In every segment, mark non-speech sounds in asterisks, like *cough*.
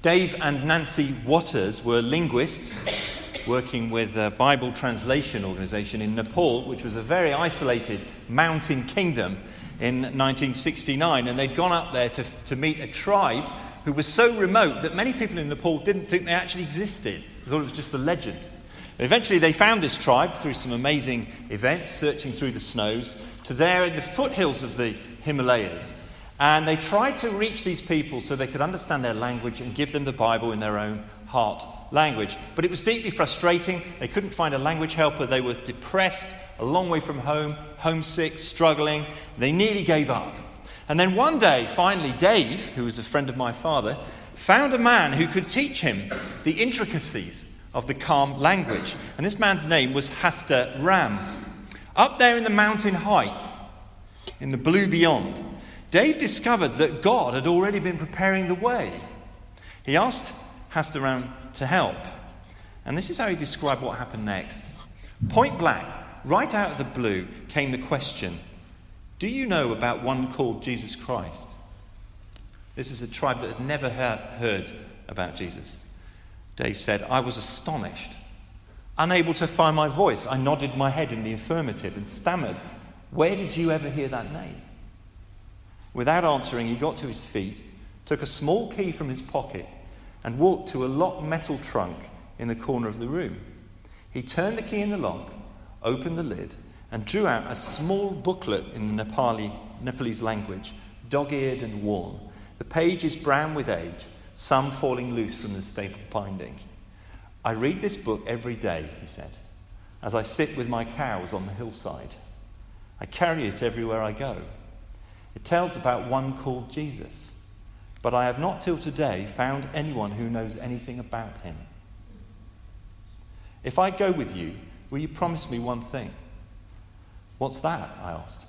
Dave and Nancy Waters were linguists working with a Bible translation organization in Nepal, which was a very isolated mountain kingdom in 1969. And they'd gone up there to, to meet a tribe who was so remote that many people in Nepal didn't think they actually existed. They thought it was just a legend. Eventually, they found this tribe through some amazing events, searching through the snows, to there in the foothills of the Himalayas. And they tried to reach these people so they could understand their language and give them the Bible in their own heart language. But it was deeply frustrating. They couldn't find a language helper. They were depressed, a long way from home, homesick, struggling. They nearly gave up. And then one day, finally, Dave, who was a friend of my father, found a man who could teach him the intricacies of the Kham language. And this man's name was Hasta Ram. Up there in the mountain heights, in the blue beyond, Dave discovered that God had already been preparing the way. He asked Hasta Ram to help. And this is how he described what happened next. Point blank, right out of the blue, came the question Do you know about one called Jesus Christ? This is a tribe that had never heard about Jesus. Dave said, I was astonished. Unable to find my voice, I nodded my head in the affirmative and stammered, Where did you ever hear that name? Without answering, he got to his feet, took a small key from his pocket, and walked to a locked metal trunk in the corner of the room. He turned the key in the lock, opened the lid, and drew out a small booklet in the Nepali, Nepalese language, dog eared and worn. The pages brown with age, some falling loose from the staple binding. I read this book every day, he said, as I sit with my cows on the hillside. I carry it everywhere I go. It tells about one called Jesus, but I have not till today found anyone who knows anything about him. If I go with you, will you promise me one thing? What's that? I asked.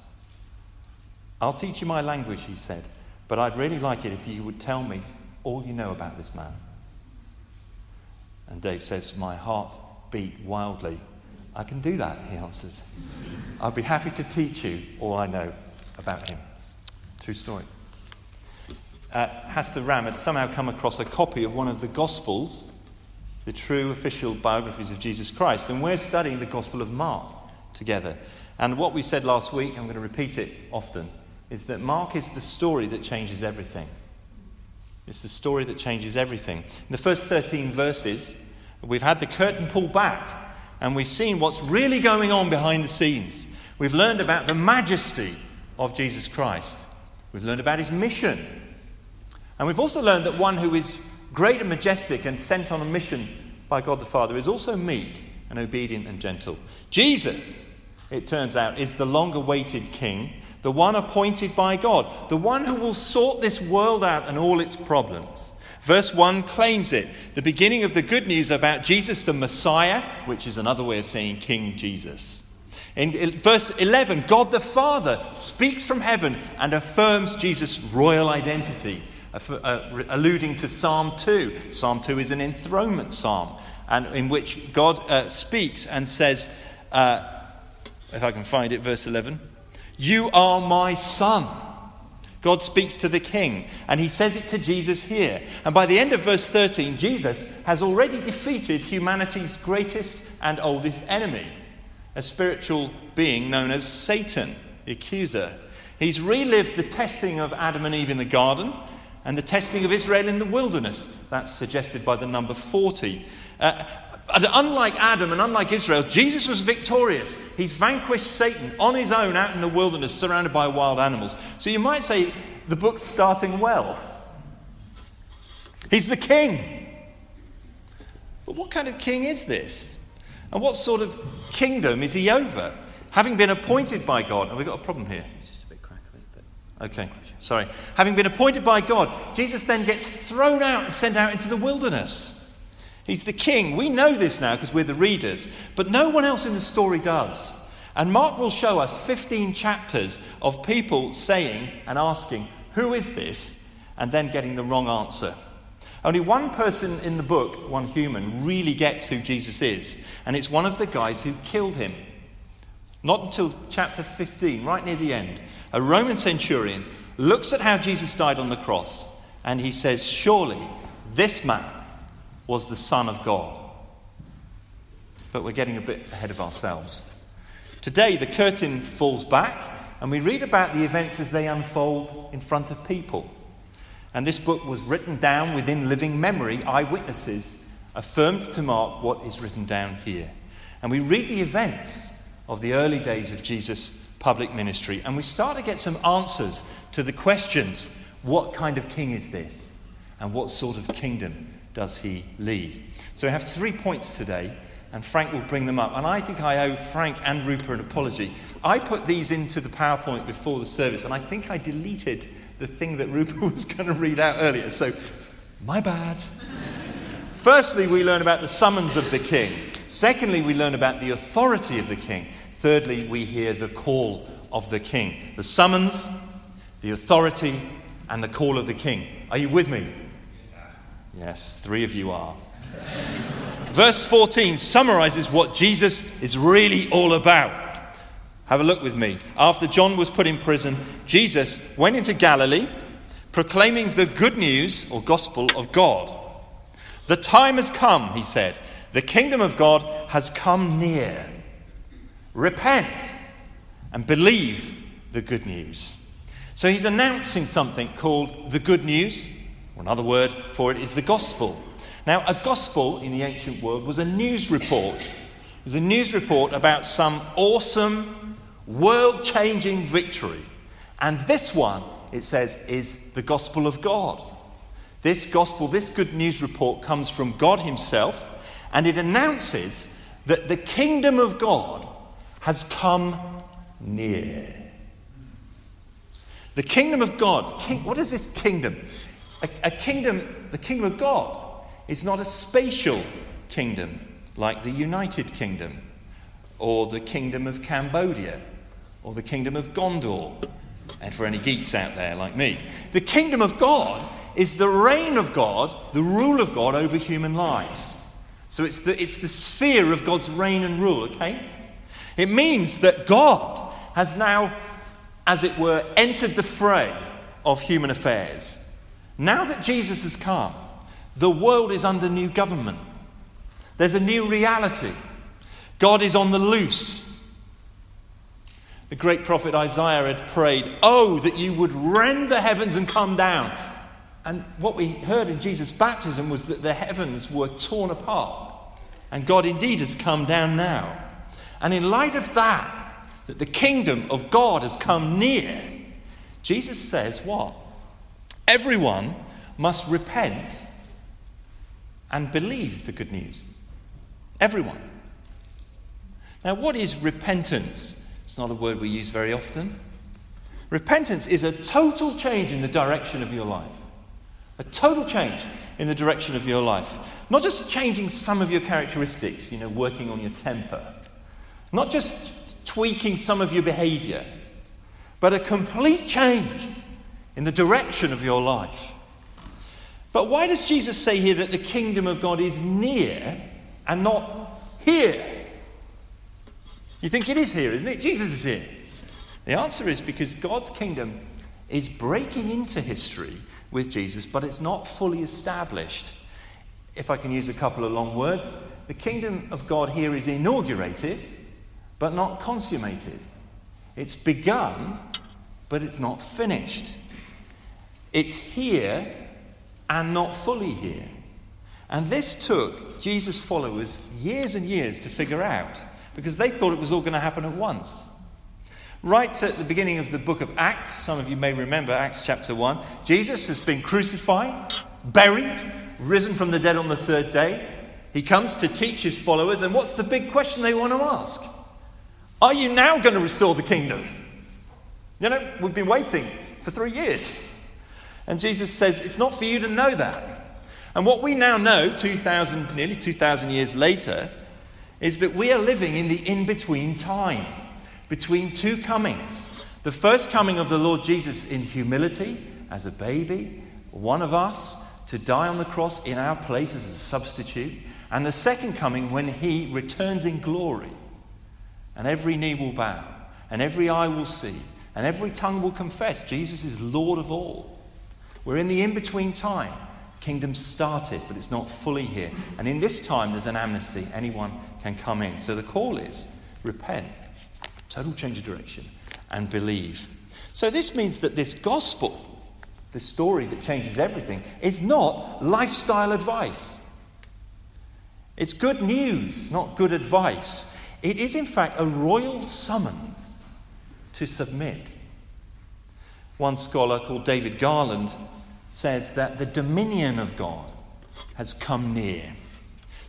I'll teach you my language, he said, but I'd really like it if you would tell me all you know about this man. And Dave says, My heart beat wildly. I can do that, he answered. I'll be happy to teach you all I know about him. True story. Uh, Hasta Ram had somehow come across a copy of one of the Gospels, the true official biographies of Jesus Christ, and we're studying the Gospel of Mark together. And what we said last week, I'm going to repeat it often, is that Mark is the story that changes everything. It's the story that changes everything. In the first 13 verses, we've had the curtain pulled back, and we've seen what's really going on behind the scenes. We've learned about the majesty of Jesus Christ. We've learned about his mission. And we've also learned that one who is great and majestic and sent on a mission by God the Father is also meek and obedient and gentle. Jesus, it turns out, is the long awaited king, the one appointed by God, the one who will sort this world out and all its problems. Verse 1 claims it, the beginning of the good news about Jesus the Messiah, which is another way of saying King Jesus. In verse 11, God the Father speaks from heaven and affirms Jesus' royal identity, uh, alluding to Psalm 2. Psalm 2 is an enthronement psalm, and in which God uh, speaks and says, uh, if I can find it, verse 11, You are my son. God speaks to the king, and he says it to Jesus here. And by the end of verse 13, Jesus has already defeated humanity's greatest and oldest enemy a spiritual being known as Satan, the accuser. He's relived the testing of Adam and Eve in the garden and the testing of Israel in the wilderness. That's suggested by the number 40. Uh, unlike Adam and unlike Israel, Jesus was victorious. He's vanquished Satan on his own out in the wilderness, surrounded by wild animals. So you might say the book's starting well. He's the king. But what kind of king is this? And what sort of kingdom is he over? Having been appointed by God, have we got a problem here? It's just a bit crackly. But... Okay, sorry. Having been appointed by God, Jesus then gets thrown out and sent out into the wilderness. He's the king. We know this now because we're the readers, but no one else in the story does. And Mark will show us 15 chapters of people saying and asking, Who is this? and then getting the wrong answer. Only one person in the book, one human, really gets who Jesus is, and it's one of the guys who killed him. Not until chapter 15, right near the end, a Roman centurion looks at how Jesus died on the cross and he says, Surely this man was the Son of God. But we're getting a bit ahead of ourselves. Today, the curtain falls back and we read about the events as they unfold in front of people. And this book was written down within living memory, eyewitnesses affirmed to mark what is written down here. And we read the events of the early days of Jesus' public ministry, and we start to get some answers to the questions what kind of king is this? And what sort of kingdom does he lead? So we have three points today, and Frank will bring them up. And I think I owe Frank and Rupert an apology. I put these into the PowerPoint before the service, and I think I deleted the thing that Rupert *laughs* was going to read out earlier. So, my bad. Firstly, we learn about the summons of the king. Secondly, we learn about the authority of the king. Thirdly, we hear the call of the king. The summons, the authority, and the call of the king. Are you with me? Yes, three of you are. Verse 14 summarizes what Jesus is really all about. Have a look with me. After John was put in prison, Jesus went into Galilee proclaiming the good news or gospel of God. The time has come, he said. The kingdom of God has come near. Repent and believe the good news. So he's announcing something called the good news. or Another word for it is the gospel. Now, a gospel in the ancient world was a news report. It was a news report about some awesome, world changing victory. And this one, it says, is the gospel of God. This gospel, this good news report comes from God Himself, and it announces that the kingdom of God has come near. The kingdom of God. King, what is this kingdom? A, a kingdom, the kingdom of God, is not a spatial kingdom like the United Kingdom or the kingdom of Cambodia or the kingdom of Gondor. And for any geeks out there like me, the kingdom of God is the reign of God, the rule of God over human lives. So it's the, it's the sphere of God's reign and rule, okay? It means that God has now as it were, entered the fray of human affairs. Now that Jesus has come, the world is under new government. There's a new reality. God is on the loose. The great prophet Isaiah had prayed, Oh, that you would rend the heavens and come down. And what we heard in Jesus' baptism was that the heavens were torn apart. And God indeed has come down now. And in light of that, that the kingdom of God has come near, Jesus says what? Everyone must repent and believe the good news. Everyone. Now, what is repentance? It's not a word we use very often. Repentance is a total change in the direction of your life. A total change in the direction of your life. Not just changing some of your characteristics, you know, working on your temper. Not just tweaking some of your behavior, but a complete change in the direction of your life. But why does Jesus say here that the kingdom of God is near and not here? You think it is here, isn't it? Jesus is here. The answer is because God's kingdom is breaking into history with Jesus, but it's not fully established. If I can use a couple of long words, the kingdom of God here is inaugurated but not consummated. It's begun, but it's not finished. It's here and not fully here. And this took Jesus' followers years and years to figure out because they thought it was all going to happen at once. Right at the beginning of the book of Acts, some of you may remember Acts chapter 1, Jesus has been crucified, buried, risen from the dead on the third day. He comes to teach his followers, and what's the big question they want to ask? Are you now going to restore the kingdom? You know, we've been waiting for three years. And Jesus says, It's not for you to know that. And what we now know, 2,000, nearly 2,000 years later, is that we are living in the in between time, between two comings. The first coming of the Lord Jesus in humility as a baby, one of us, to die on the cross in our place as a substitute, and the second coming when he returns in glory and every knee will bow, and every eye will see, and every tongue will confess Jesus is Lord of all. We're in the in between time Kingdom started, but it's not fully here. And in this time, there's an amnesty. Anyone can come in. So the call is repent, total change of direction, and believe. So this means that this gospel, the story that changes everything, is not lifestyle advice. It's good news, not good advice. It is, in fact, a royal summons to submit. One scholar called David Garland says that the dominion of God has come near.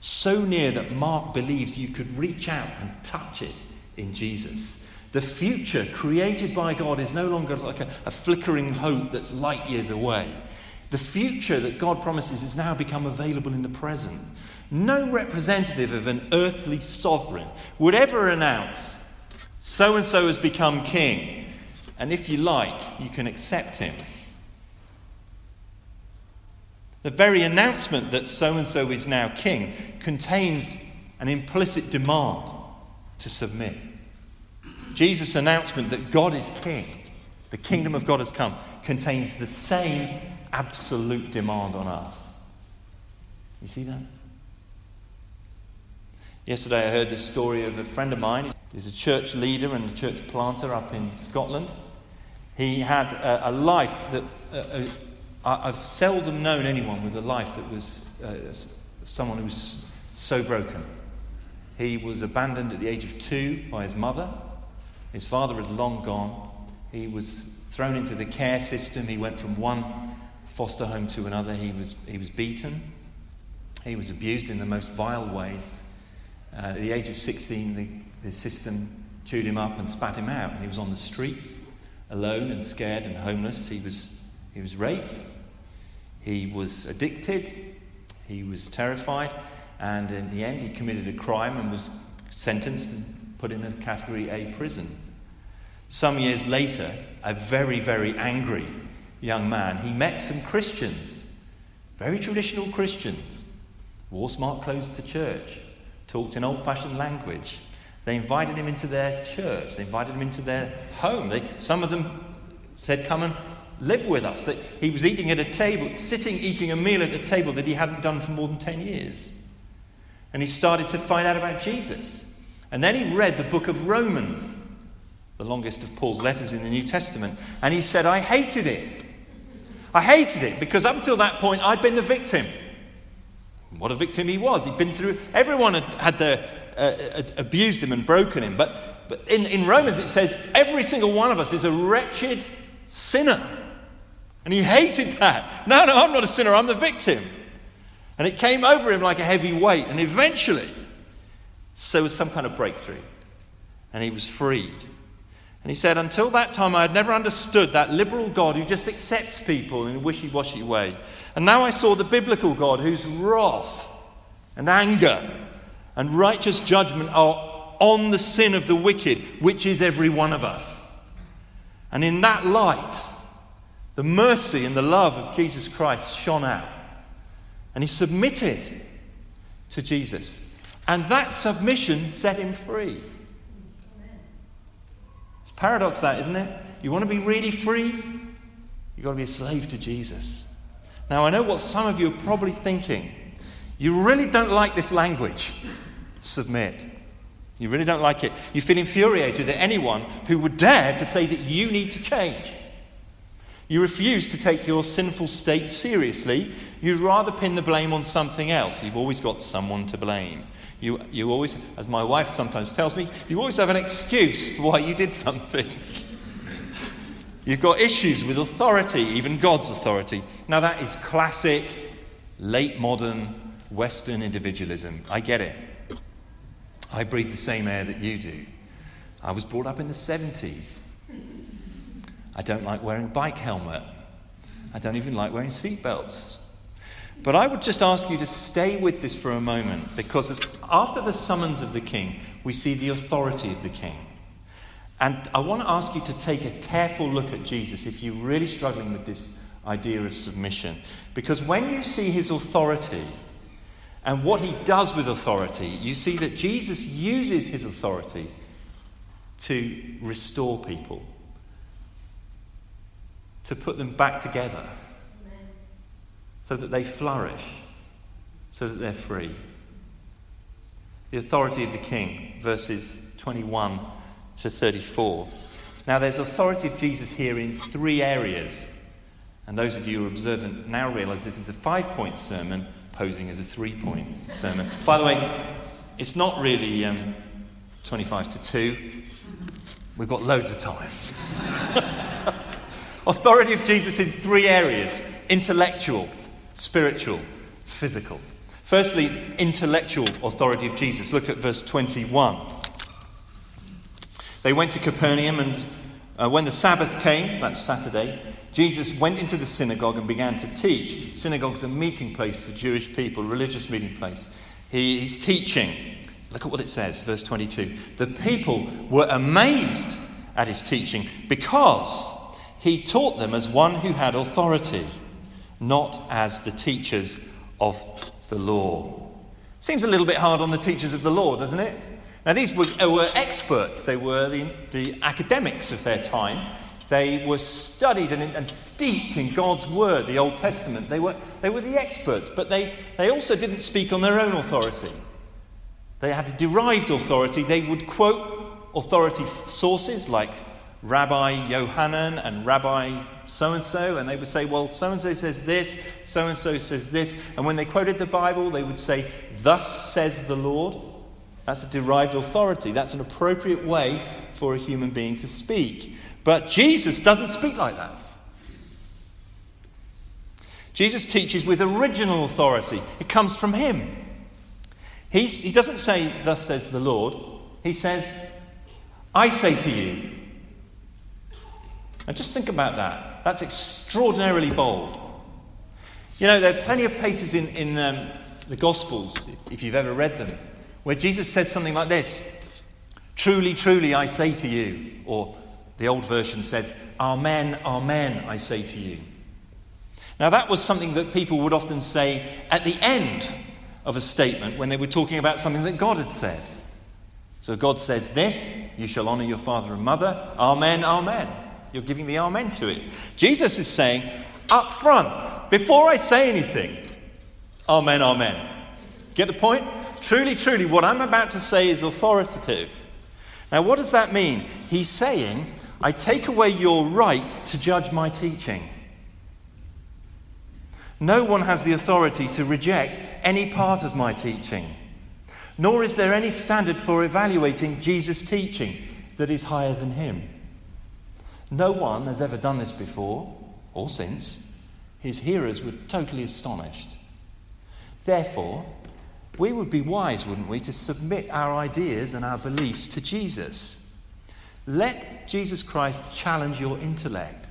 So near that Mark believes you could reach out and touch it in Jesus. The future created by God is no longer like a, a flickering hope that's light years away. The future that God promises has now become available in the present. No representative of an earthly sovereign would ever announce, so and so has become king, and if you like, you can accept him. The very announcement that so and so is now king contains an implicit demand to submit. Jesus' announcement that God is king, the kingdom of God has come, contains the same absolute demand on us. You see that? Yesterday I heard the story of a friend of mine. He's a church leader and a church planter up in Scotland. He had a, a life that uh, I've seldom known anyone with a life that was uh, someone who was so broken. He was abandoned at the age of two by his mother. His father had long gone. He was thrown into the care system. He went from one foster home to another. He was, he was beaten. He was abused in the most vile ways. Uh, at the age of 16, the, the system chewed him up and spat him out, and he was on the streets, alone and scared and homeless. He was, he was raped, he was addicted, he was terrified, and in the end, he committed a crime and was sentenced and put in a category A prison. Some years later, a very, very angry young man, he met some Christians, very traditional Christians, wore smart clothes to church talked in old fashioned language. They invited him into their church, they invited him into their home. They, some of them said, Come and live with us. That he was eating at a table, sitting eating a meal at a table that he hadn't done for more than 10 years. And he started to find out about Jesus. And then he read the book of Romans, the longest of Paul's letters in the New Testament. And he said, I hated it. I hated it because up until that point I'd been the victim. What a victim he was. He'd been through, everyone had, had their, uh, abused him and broken him. But, but in, in Romans it says every single one of us is a wretched sinner. And he hated that. No, no, I'm not a sinner, I'm the victim. And it came over him like a heavy weight. And eventually, there was some kind of breakthrough. And he was freed. And he said, Until that time, I had never understood that liberal God who just accepts people in a wishy washy way. And now I saw the biblical God whose wrath and anger and righteous judgment are on the sin of the wicked, which is every one of us. And in that light, the mercy and the love of Jesus Christ shone out. And he submitted to Jesus. And that submission set him free. It's paradox that, isn't it? You want to be really free? You've got to be a slave to Jesus. Now, I know what some of you are probably thinking. You really don't like this language. Submit. You really don't like it. You feel infuriated at anyone who would dare to say that you need to change. You refuse to take your sinful state seriously. You'd rather pin the blame on something else. You've always got someone to blame. You, you always, as my wife sometimes tells me, you always have an excuse for why you did *laughs* something. You've got issues with authority, even God's authority. Now, that is classic, late modern, Western individualism. I get it. I breathe the same air that you do. I was brought up in the 70s. I don't like wearing a bike helmet. I don't even like wearing seatbelts. But I would just ask you to stay with this for a moment because after the summons of the king, we see the authority of the king. And I want to ask you to take a careful look at Jesus if you're really struggling with this idea of submission. Because when you see his authority and what he does with authority, you see that Jesus uses his authority to restore people, to put them back together so that they flourish, so that they're free. The authority of the king, verses 21 to 34. Now, there's authority of Jesus here in three areas. And those of you who are observant now realize this is a five point sermon posing as a three point sermon. By the way, it's not really um, 25 to 2. We've got loads of time. *laughs* authority of Jesus in three areas intellectual, spiritual, physical. Firstly, intellectual authority of Jesus. Look at verse 21. They went to Capernaum, and uh, when the Sabbath came, that's Saturday, Jesus went into the synagogue and began to teach. Synagogue's a meeting place for Jewish people, religious meeting place. He, he's teaching. Look at what it says, verse 22. The people were amazed at his teaching because he taught them as one who had authority, not as the teachers of the law. Seems a little bit hard on the teachers of the law, doesn't it? Now, these were, uh, were experts, they were the, the, academics of their time. They were studied and, and, steeped in God's word, the Old Testament. They were, they were the experts, but they, they also didn't speak on their own authority. They had a derived authority. They would quote authority sources like Rabbi Yohanan and Rabbi so and so, and they would say, Well, so and so says this, so and so says this. And when they quoted the Bible, they would say, Thus says the Lord. That's a derived authority. That's an appropriate way for a human being to speak. But Jesus doesn't speak like that. Jesus teaches with original authority, it comes from him. He's, he doesn't say, Thus says the Lord. He says, I say to you. Now just think about that. That's extraordinarily bold. You know, there are plenty of places in, in um, the Gospels, if you've ever read them, where Jesus says something like this Truly, truly, I say to you. Or the old version says, Amen, Amen, I say to you. Now, that was something that people would often say at the end of a statement when they were talking about something that God had said. So God says this, you shall honor your father and mother. Amen, amen. You're giving the amen to it. Jesus is saying up front, before I say anything, amen, amen. Get the point? Truly, truly, what I'm about to say is authoritative. Now, what does that mean? He's saying, I take away your right to judge my teaching. No one has the authority to reject any part of my teaching, nor is there any standard for evaluating Jesus' teaching that is higher than him. No one has ever done this before or since. His hearers were totally astonished. Therefore, we would be wise, wouldn't we, to submit our ideas and our beliefs to Jesus. Let Jesus Christ challenge your intellect.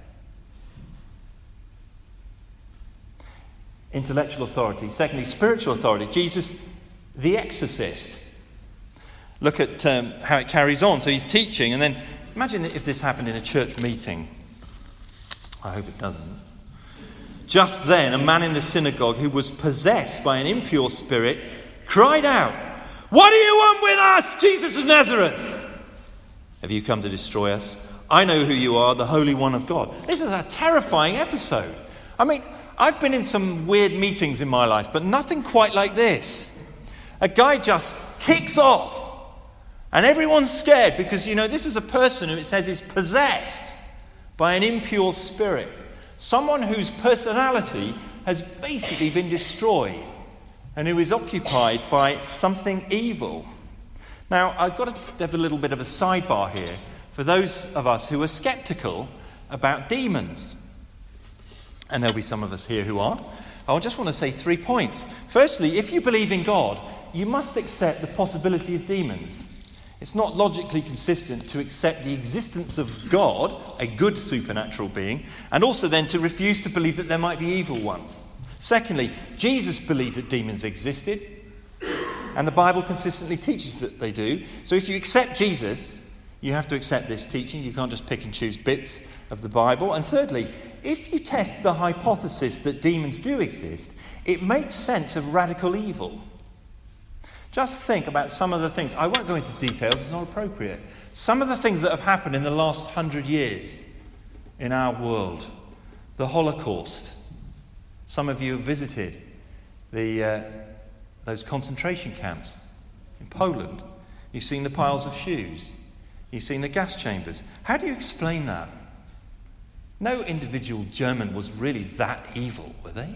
Intellectual authority. Secondly, spiritual authority. Jesus, the exorcist. Look at um, how it carries on. So he's teaching, and then imagine if this happened in a church meeting. I hope it doesn't. Just then, a man in the synagogue who was possessed by an impure spirit cried out, What do you want with us, Jesus of Nazareth? Have you come to destroy us? I know who you are, the Holy One of God. This is a terrifying episode. I mean, I've been in some weird meetings in my life, but nothing quite like this. A guy just kicks off, and everyone's scared because, you know, this is a person who it says is possessed by an impure spirit. Someone whose personality has basically been destroyed and who is occupied by something evil. Now, I've got to have a little bit of a sidebar here for those of us who are skeptical about demons. And there'll be some of us here who aren't. I just want to say three points. Firstly, if you believe in God, you must accept the possibility of demons. It's not logically consistent to accept the existence of God, a good supernatural being, and also then to refuse to believe that there might be evil ones. Secondly, Jesus believed that demons existed, and the Bible consistently teaches that they do. So if you accept Jesus, you have to accept this teaching. You can't just pick and choose bits of the Bible. And thirdly, if you test the hypothesis that demons do exist, it makes sense of radical evil. Just think about some of the things. I won't go into details, it's not appropriate. Some of the things that have happened in the last hundred years in our world the Holocaust, Some of you have visited the, uh, those concentration camps in Poland. You've seen the piles of shoes. You've seen the gas chambers. How do you explain that? No individual German was really that evil, were they?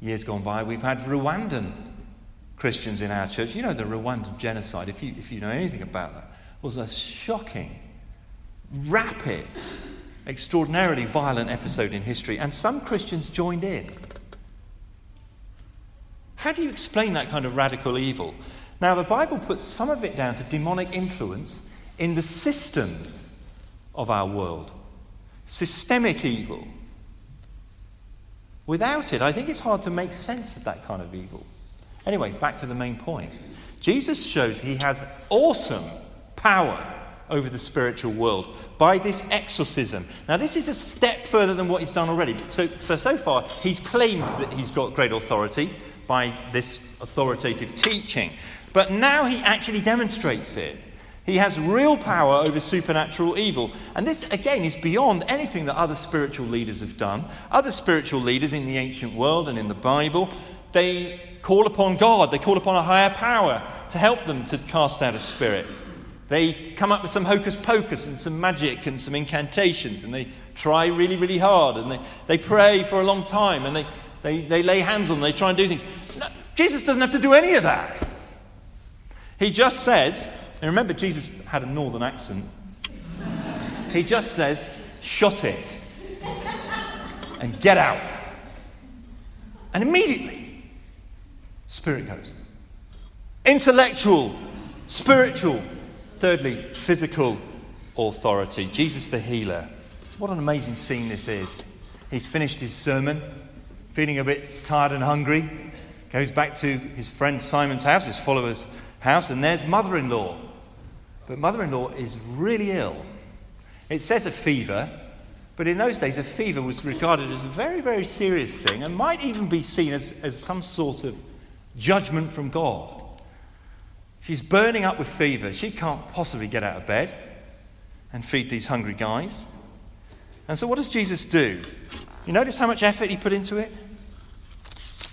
Years gone by, we've had Rwandan Christians in our church. You know the Rwandan genocide, if you, if you know anything about that, was a shocking, rapid, extraordinarily violent episode in history, and some Christians joined in. How do you explain that kind of radical evil? Now, the Bible puts some of it down to demonic influence in the systems of our world, systemic evil. Without it, I think it's hard to make sense of that kind of evil. Anyway, back to the main point. Jesus shows he has awesome power over the spiritual world by this exorcism. Now, this is a step further than what he's done already. So, so, so far, he's claimed that he's got great authority by this authoritative teaching. But now he actually demonstrates it. He has real power over supernatural evil. And this, again, is beyond anything that other spiritual leaders have done. Other spiritual leaders in the ancient world and in the Bible, they call upon God, they call upon a higher power to help them to cast out a spirit. They come up with some hocus pocus and some magic and some incantations, and they try really, really hard, and they, they pray for a long time, and they, they, they lay hands on them, they try and do things. No, Jesus doesn't have to do any of that. He just says, and remember, Jesus had a northern accent. He just says, shut it and get out. And immediately, spirit goes. Intellectual, spiritual, thirdly, physical authority. Jesus the healer. What an amazing scene this is. He's finished his sermon, feeling a bit tired and hungry, goes back to his friend Simon's house, his followers' house, and there's mother in law. But mother in law is really ill. It says a fever, but in those days, a fever was regarded as a very, very serious thing and might even be seen as, as some sort of judgment from God. She's burning up with fever. She can't possibly get out of bed and feed these hungry guys. And so, what does Jesus do? You notice how much effort he put into it?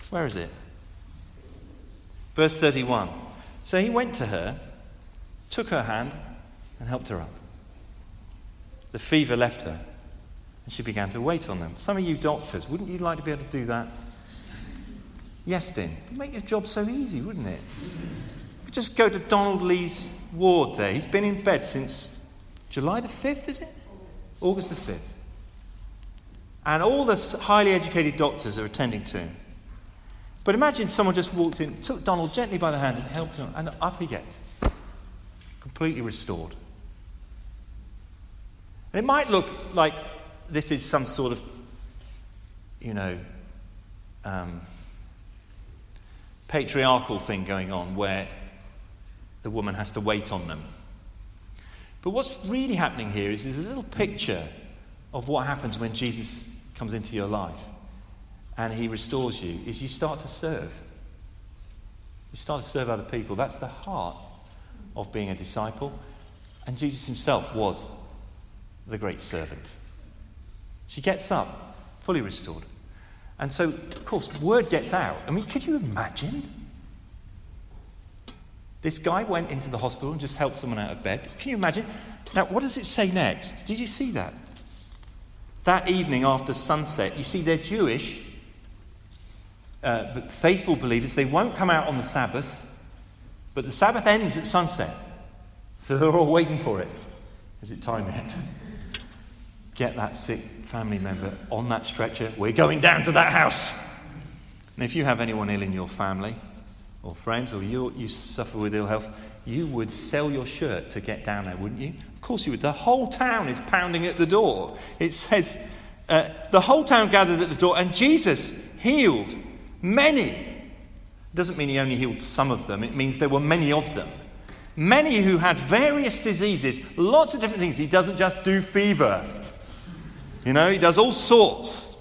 Where is it? Verse 31. So he went to her took her hand, and helped her up. The fever left her, and she began to wait on them. Some of you doctors, wouldn't you like to be able to do that? Yes, Din. It'd make your job so easy, wouldn't it? Just go to Donald Lee's ward there. He's been in bed since July the 5th, is it? August the 5th. And all the highly educated doctors are attending to him. But imagine someone just walked in, took Donald gently by the hand, and helped him, and up he gets completely restored. And it might look like this is some sort of, you know, um, patriarchal thing going on where the woman has to wait on them. But what's really happening here is there's a little picture of what happens when Jesus comes into your life and he restores you is you start to serve. You start to serve other people. That's the heart of being a disciple. And Jesus himself was the great servant. She gets up, fully restored. And so, of course, word gets out. I mean, could you imagine? This guy went into the hospital and just helped someone out of bed. Can you imagine? Now, what does it say next? Did you see that? That evening after sunset, you see, they're Jewish, uh, faithful believers. They won't come out on the Sabbath. But the Sabbath ends at sunset. So *laughs* they're all waiting for it. Is it time yet? Get that sick family member on that stretcher. We're going down to that house. And if you have anyone ill in your family or friends or you, you suffer with ill health, you would sell your shirt to get down there, wouldn't you? Of course you would. The whole town is pounding at the door. It says, uh, the whole town gathered at the door, and Jesus healed many doesn't mean he only healed some of them, it means there were many of them. Many who had various diseases, lots of different things. He doesn't just do fever, you know, he does all sorts.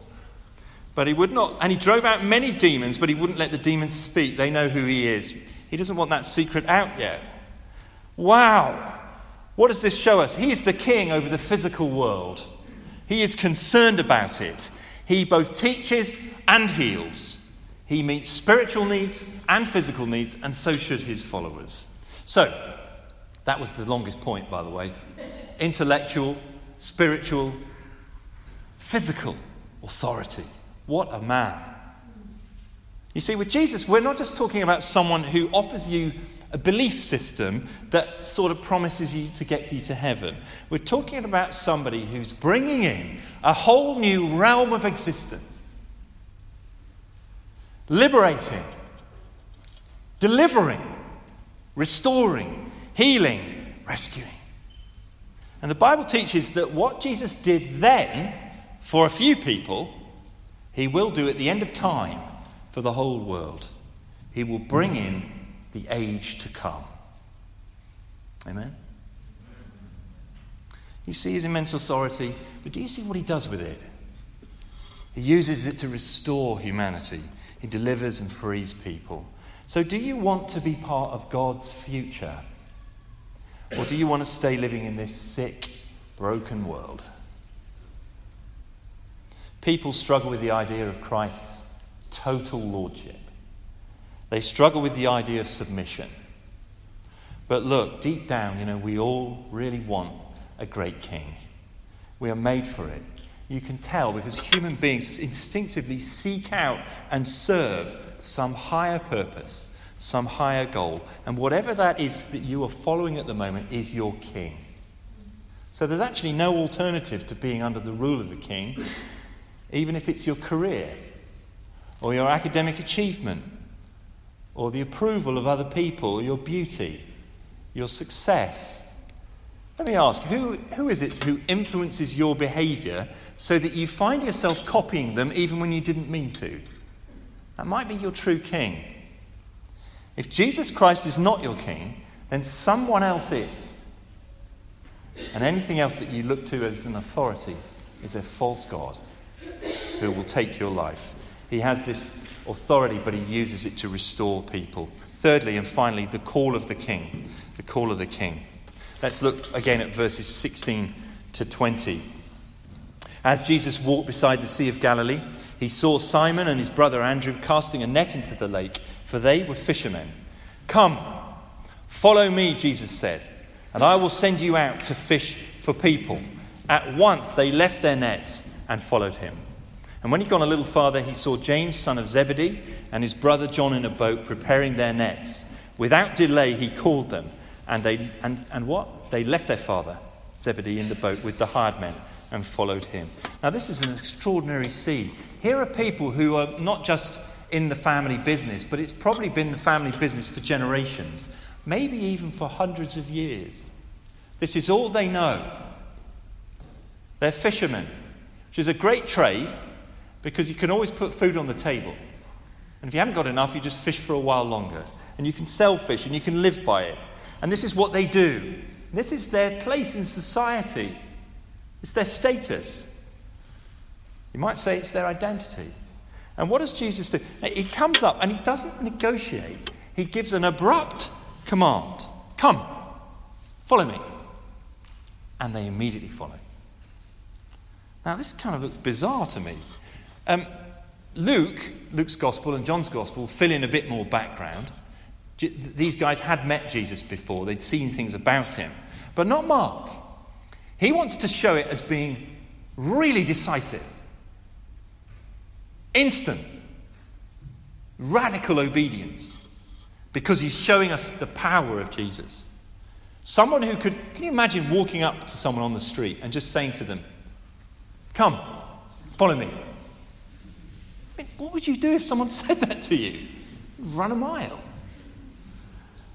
But he would not, and he drove out many demons, but he wouldn't let the demons speak. They know who he is. He doesn't want that secret out yet. Wow. What does this show us? He is the king over the physical world. He is concerned about it. He both teaches and heals. He meets spiritual needs and physical needs, and so should his followers. So, that was the longest point, by the way. Intellectual, spiritual, physical authority. What a man. You see, with Jesus, we're not just talking about someone who offers you a belief system that sort of promises you to get you to heaven. We're talking about somebody who's bringing in a whole new realm of existence, liberating, delivering, restoring, healing, rescuing. And the Bible teaches that what Jesus did then for a few people, he will do at the end of time for the whole world. He will bring in the age to come. Amen? You see his immense authority, but do you see what he does with it? He uses it to restore humanity, he delivers and frees people. So, do you want to be part of God's future? Or do you want to stay living in this sick, broken world? People struggle with the idea of Christ's total lordship. They struggle with the idea of submission. But look, deep down, you know, we all really want a great king. We are made for it. You can tell because human beings instinctively seek out and serve some higher purpose, some higher goal. And whatever that is that you are following at the moment is your king. So there's actually no alternative to being under the rule of the king even if it's your career or your academic achievement or the approval of other people, your beauty, your success. Let me ask who, who is it who influences your behavior so that you find yourself copying them even when you didn't mean to? That might be your true king. If Jesus Christ is not your king, then someone else is. And anything else that you look to as an authority is a false God who will take your life. He has this authority, but he uses it to restore people. Thirdly, and finally, the call of the king. The call of the king. Let's look again at verses 16 to 20. As Jesus walked beside the Sea of Galilee, he saw Simon and his brother Andrew casting a net into the lake, for they were fishermen. Come, follow me, Jesus said, and I will send you out to fish for people. At once they left their nets and followed him. And when he'd gone a little farther, he saw James, son of Zebedee, and his brother John in a boat preparing their nets. Without delay, he called them. And, they, and, and what? They left their father, Zebedee, in the boat with the hired men and followed him. Now, this is an extraordinary scene. Here are people who are not just in the family business, but it's probably been the family business for generations, maybe even for hundreds of years. This is all they know. They're fishermen, which is a great trade because you can always put food on the table. And if you haven't got enough, you just fish for a while longer. And you can sell fish and you can live by it. And this is what they do. This is their place in society, it's their status. You might say it's their identity. And what does Jesus do? He comes up and he doesn't negotiate, he gives an abrupt command Come, follow me. And they immediately follow. Now, this kind of looks bizarre to me. Um, Luke, Luke's gospel, and John's gospel fill in a bit more background. These guys had met Jesus before, they'd seen things about him. But not Mark. He wants to show it as being really decisive, instant, radical obedience, because he's showing us the power of Jesus. Someone who could, can you imagine walking up to someone on the street and just saying to them, Come, follow me? I mean, What would you do if someone *laughs* said that to you? Run a mile.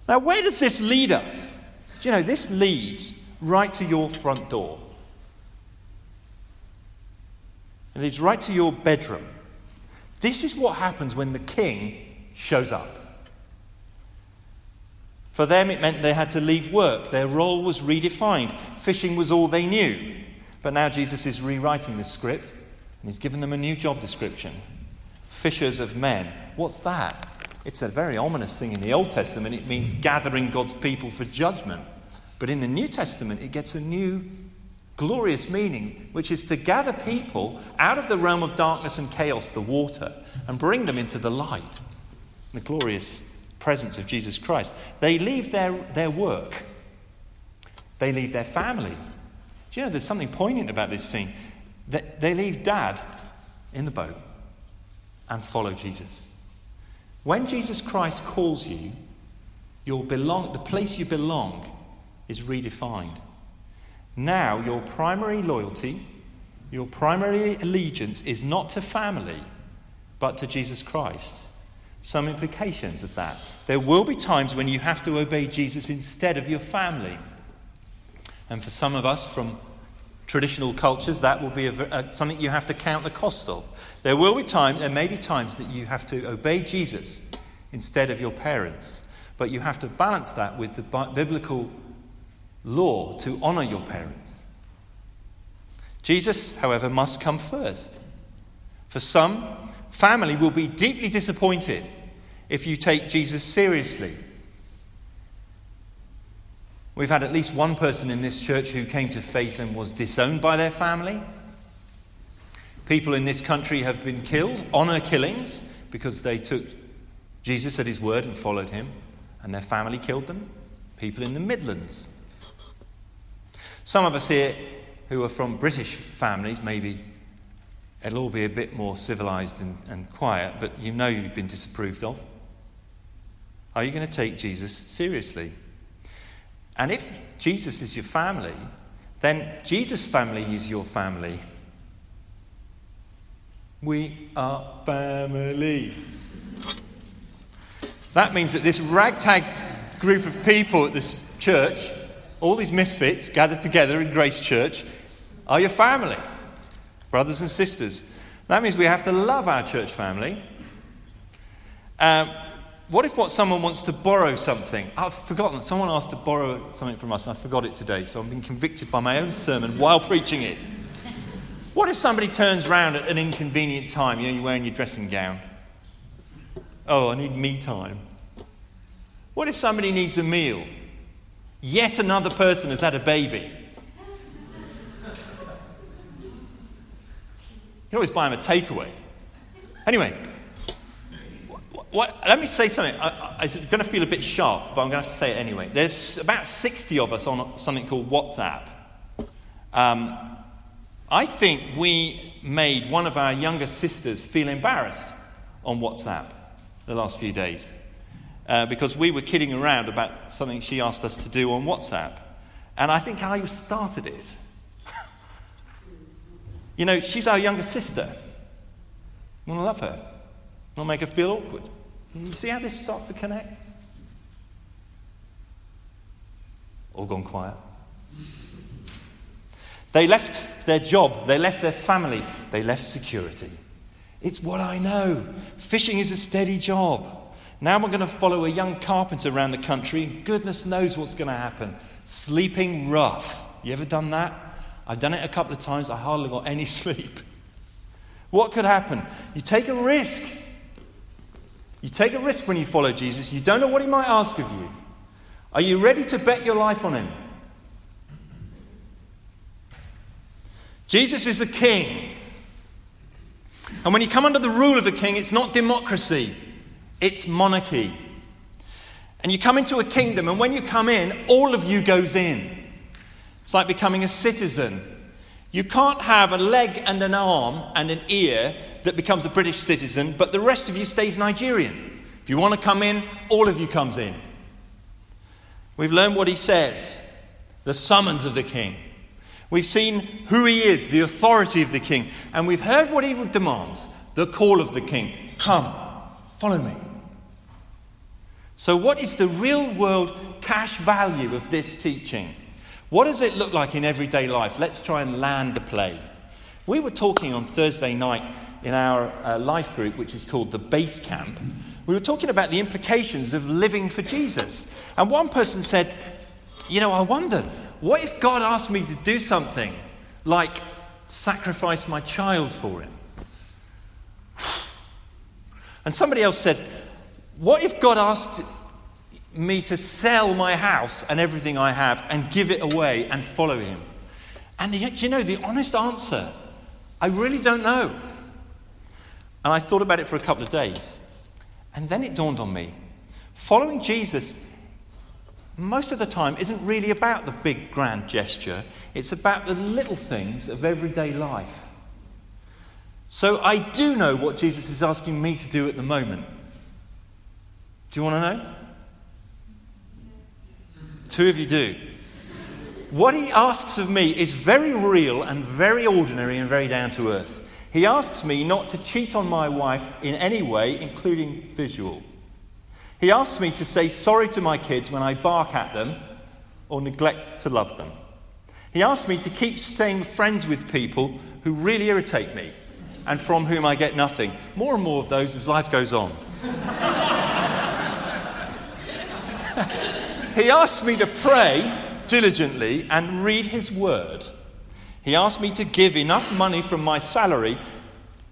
Now, where does this lead us? Do you know, this leads right to your front door. It leads right to your bedroom. This is what happens when the king shows up. For them, it meant they had to leave work. Their role was redefined. Fishing was all they knew. But now Jesus is rewriting the script and he's given them a new job description fishers of men. What's that? It's a very ominous thing in the Old Testament. It means gathering God's people for judgment. But in the New Testament, it gets a new glorious meaning, which is to gather people out of the realm of darkness and chaos, the water, and bring them into the light, the glorious presence of Jesus Christ. They leave their, their work, they leave their family. Do you know there's something poignant about this scene? They, they leave dad in the boat and follow Jesus. When Jesus Christ calls you, belong, the place you belong is redefined. Now, your primary loyalty, your primary allegiance is not to family, but to Jesus Christ. Some implications of that. There will be times when you have to obey Jesus instead of your family. And for some of us from traditional cultures, that will be a, a, something you have to count the cost of. There will be times, there may be times that you have to obey Jesus instead of your parents, but you have to balance that with the biblical law to honour your parents. Jesus, however, must come first. For some, family will be deeply disappointed if you take Jesus seriously. We've had at least one person in this church who came to faith and was disowned by their family. People in this country have been killed, honour killings, because they took Jesus at his word and followed him, and their family killed them. People in the Midlands. Some of us here who are from British families, maybe it'll all be a bit more civilized and, and quiet, but you know you've been disapproved of. Are you going to take Jesus seriously? And if Jesus is your family, then Jesus' family is your family. We are family. That means that this ragtag group of people at this church, all these misfits gathered together in Grace Church, are your family, brothers and sisters. That means we have to love our church family. Um, what if what someone wants to borrow something? I've forgotten. Someone asked to borrow something from us, and I forgot it today, so I'm being convicted by my own sermon while preaching it. What if somebody turns around at an inconvenient time? You know, you're wearing your dressing gown. Oh, I need me time. What if somebody needs a meal? Yet another person has had a baby. You can always buy them a takeaway. Anyway, what, let me say something. I, it's going to feel a bit sharp, but I'm going to have to say it anyway. There's about 60 of us on something called WhatsApp. Um, I think we made one of our younger sisters feel embarrassed on WhatsApp the last few days uh, because we were kidding around about something she asked us to do on WhatsApp. And I think I started it. *laughs* you know, she's our younger sister. We want to love her, I'll make her feel awkward. You see how this starts to connect? All gone quiet. They left their job, they left their family, they left security. It's what I know. Fishing is a steady job. Now we're going to follow a young carpenter around the country. Goodness knows what's going to happen. Sleeping rough. You ever done that? I've done it a couple of times. I hardly got *laughs* any sleep. What could happen? You take a risk. You take a risk when you follow Jesus. You don't know what he might ask of you. Are you ready to bet your life on him? Jesus is the king. And when you come under the rule of a king, it's not democracy. It's monarchy. And you come into a kingdom, and when you come in, all of you goes in. It's like becoming a citizen. You can't have a leg and an arm and an ear that becomes a British citizen, but the rest of you stays Nigerian. If you want to come in, all of you comes in. We've learned what he says, the summons of the king. We've seen who he is, the authority of the king, and we've heard what he demands, the call of the king. Come, follow me. So, what is the real world cash value of this teaching? What does it look like in everyday life? Let's try and land the plane. We were talking on Thursday night in our uh, life group, which is called the Base Camp. We were talking about the implications of living for Jesus. And one person said, You know, I wonder, what if God asked me to do something like sacrifice my child for him? *sighs* And somebody else said, what if God asked me to sell my house and everything I have and give it away and follow him? And the, you know, the honest answer, I really don't know. And I thought about it for a couple of days. And then it dawned on me following Jesus, most of the time, isn't really about the big grand gesture, it's about the little things of everyday life. So I do know what Jesus is asking me to do at the moment. Do you want to know? Two of you do. What he asks of me is very real and very ordinary and very down to earth. He asks me not to cheat on my wife in any way, including visual. He asks me to say sorry to my kids when I bark at them or neglect to love them. He asks me to keep staying friends with people who really irritate me and from whom I get nothing. More and more of those as life goes on. *laughs* he asks me to pray diligently and read his word. He asked me to give enough money from my salary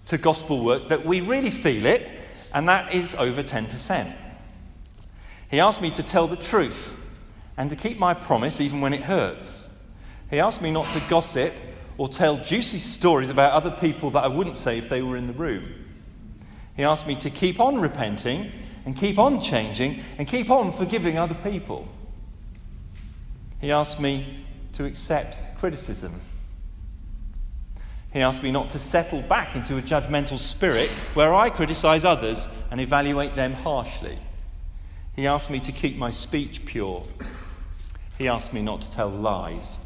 to gospel work that we really feel it, and that is over 10%. He asked me to tell the truth and to keep my promise even when it hurts. He asked me not to gossip or tell juicy stories about other people that I wouldn't say if they were in the room. He asked me to keep on repenting and keep on changing and keep on forgiving other people. He asked me to accept criticism. He asked me not to settle back into a judgmental spirit where I criticize others and evaluate them harshly. He asked me to keep my speech pure. He asked me not to tell lies.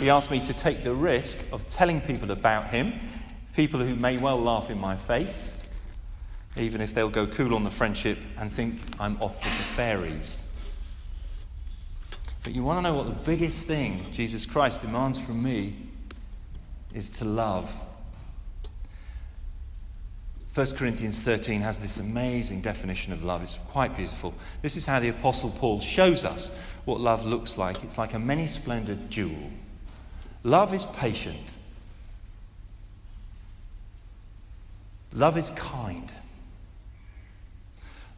He asked me to take the risk of telling people about him, people who may well laugh in my face, even if they'll go cool on the friendship and think I'm off with the fairies. But you want to know what the biggest thing Jesus Christ demands from me is to love. 1 Corinthians 13 has this amazing definition of love. It's quite beautiful. This is how the Apostle Paul shows us what love looks like. It's like a many splendid jewel. Love is patient, love is kind,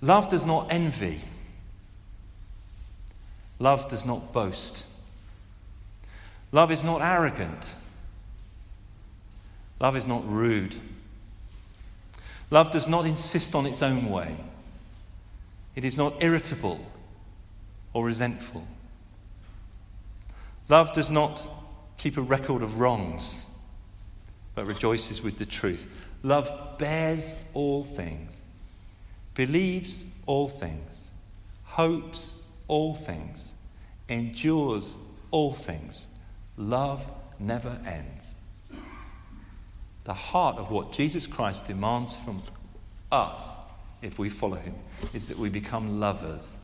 love does not envy. Love does not boast. Love is not arrogant. Love is not rude. Love does not insist on its own way. It is not irritable or resentful. Love does not keep a record of wrongs, but rejoices with the truth. Love bears all things, believes all things, hopes all things, endures all things. Love never ends. The heart of what Jesus Christ demands from us, if we follow him, is that we become lovers.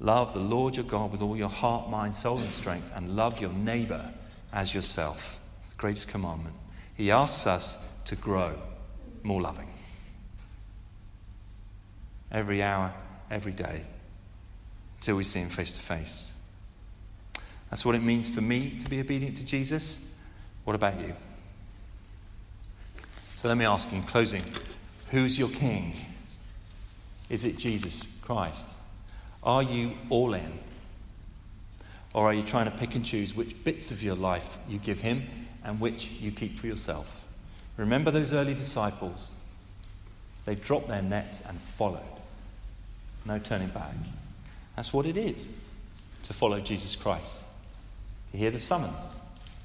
Love the Lord your God with all your heart, mind, soul, and strength, and love your neighbor as yourself. It's the greatest commandment. He asks us to grow more loving. Every hour, every day till we see him face to face. That's what it means for me to be obedient to Jesus. What about you? Let me ask you in closing who's your king? Is it Jesus Christ? Are you all in? Or are you trying to pick and choose which bits of your life you give him and which you keep for yourself? Remember those early disciples? They dropped their nets and followed. No turning back. That's what it is to follow Jesus Christ, to hear the summons,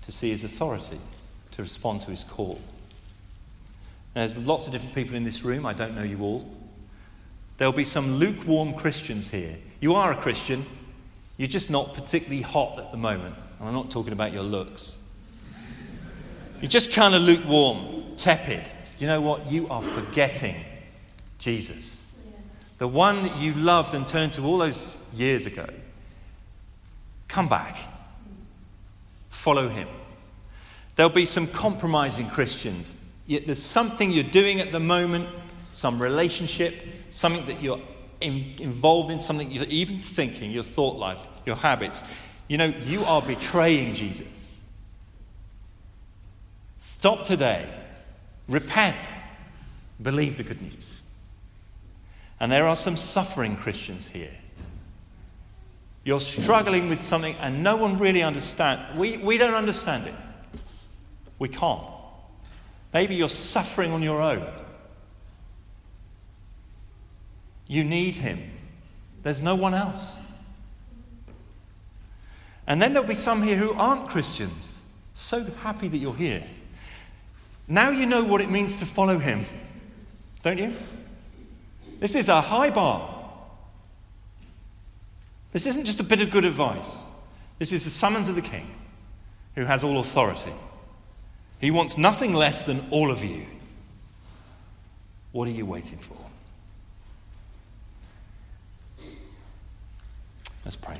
to see his authority, to respond to his call. There's lots of different people in this room. I don't know you all. There'll be some lukewarm Christians here. You are a Christian, you're just not particularly hot at the moment. And I'm not talking about your looks. You're just kind of lukewarm, tepid. You know what? You are forgetting Jesus the one that you loved and turned to all those years ago, come back. Follow him. There'll be some compromising Christians. There's something you're doing at the moment, some relationship, something that you're in, involved in, something you're even thinking, your thought life, your habits. You know, you are betraying Jesus. Stop today. Repent. Believe the good news. And there are some suffering Christians here. You're struggling with something and no one really understands. We, we don't understand it. We can't. Maybe you're suffering on your own. You need Him. There's no one else. And then there'll be some here who aren't Christians. So happy that you're here. Now you know what it means to follow Him, don't you? This is a high bar. This isn't just a bit of good advice. This is the summons of the King, who has all authority. He wants nothing less than all of you. What are you waiting for? Let's pray.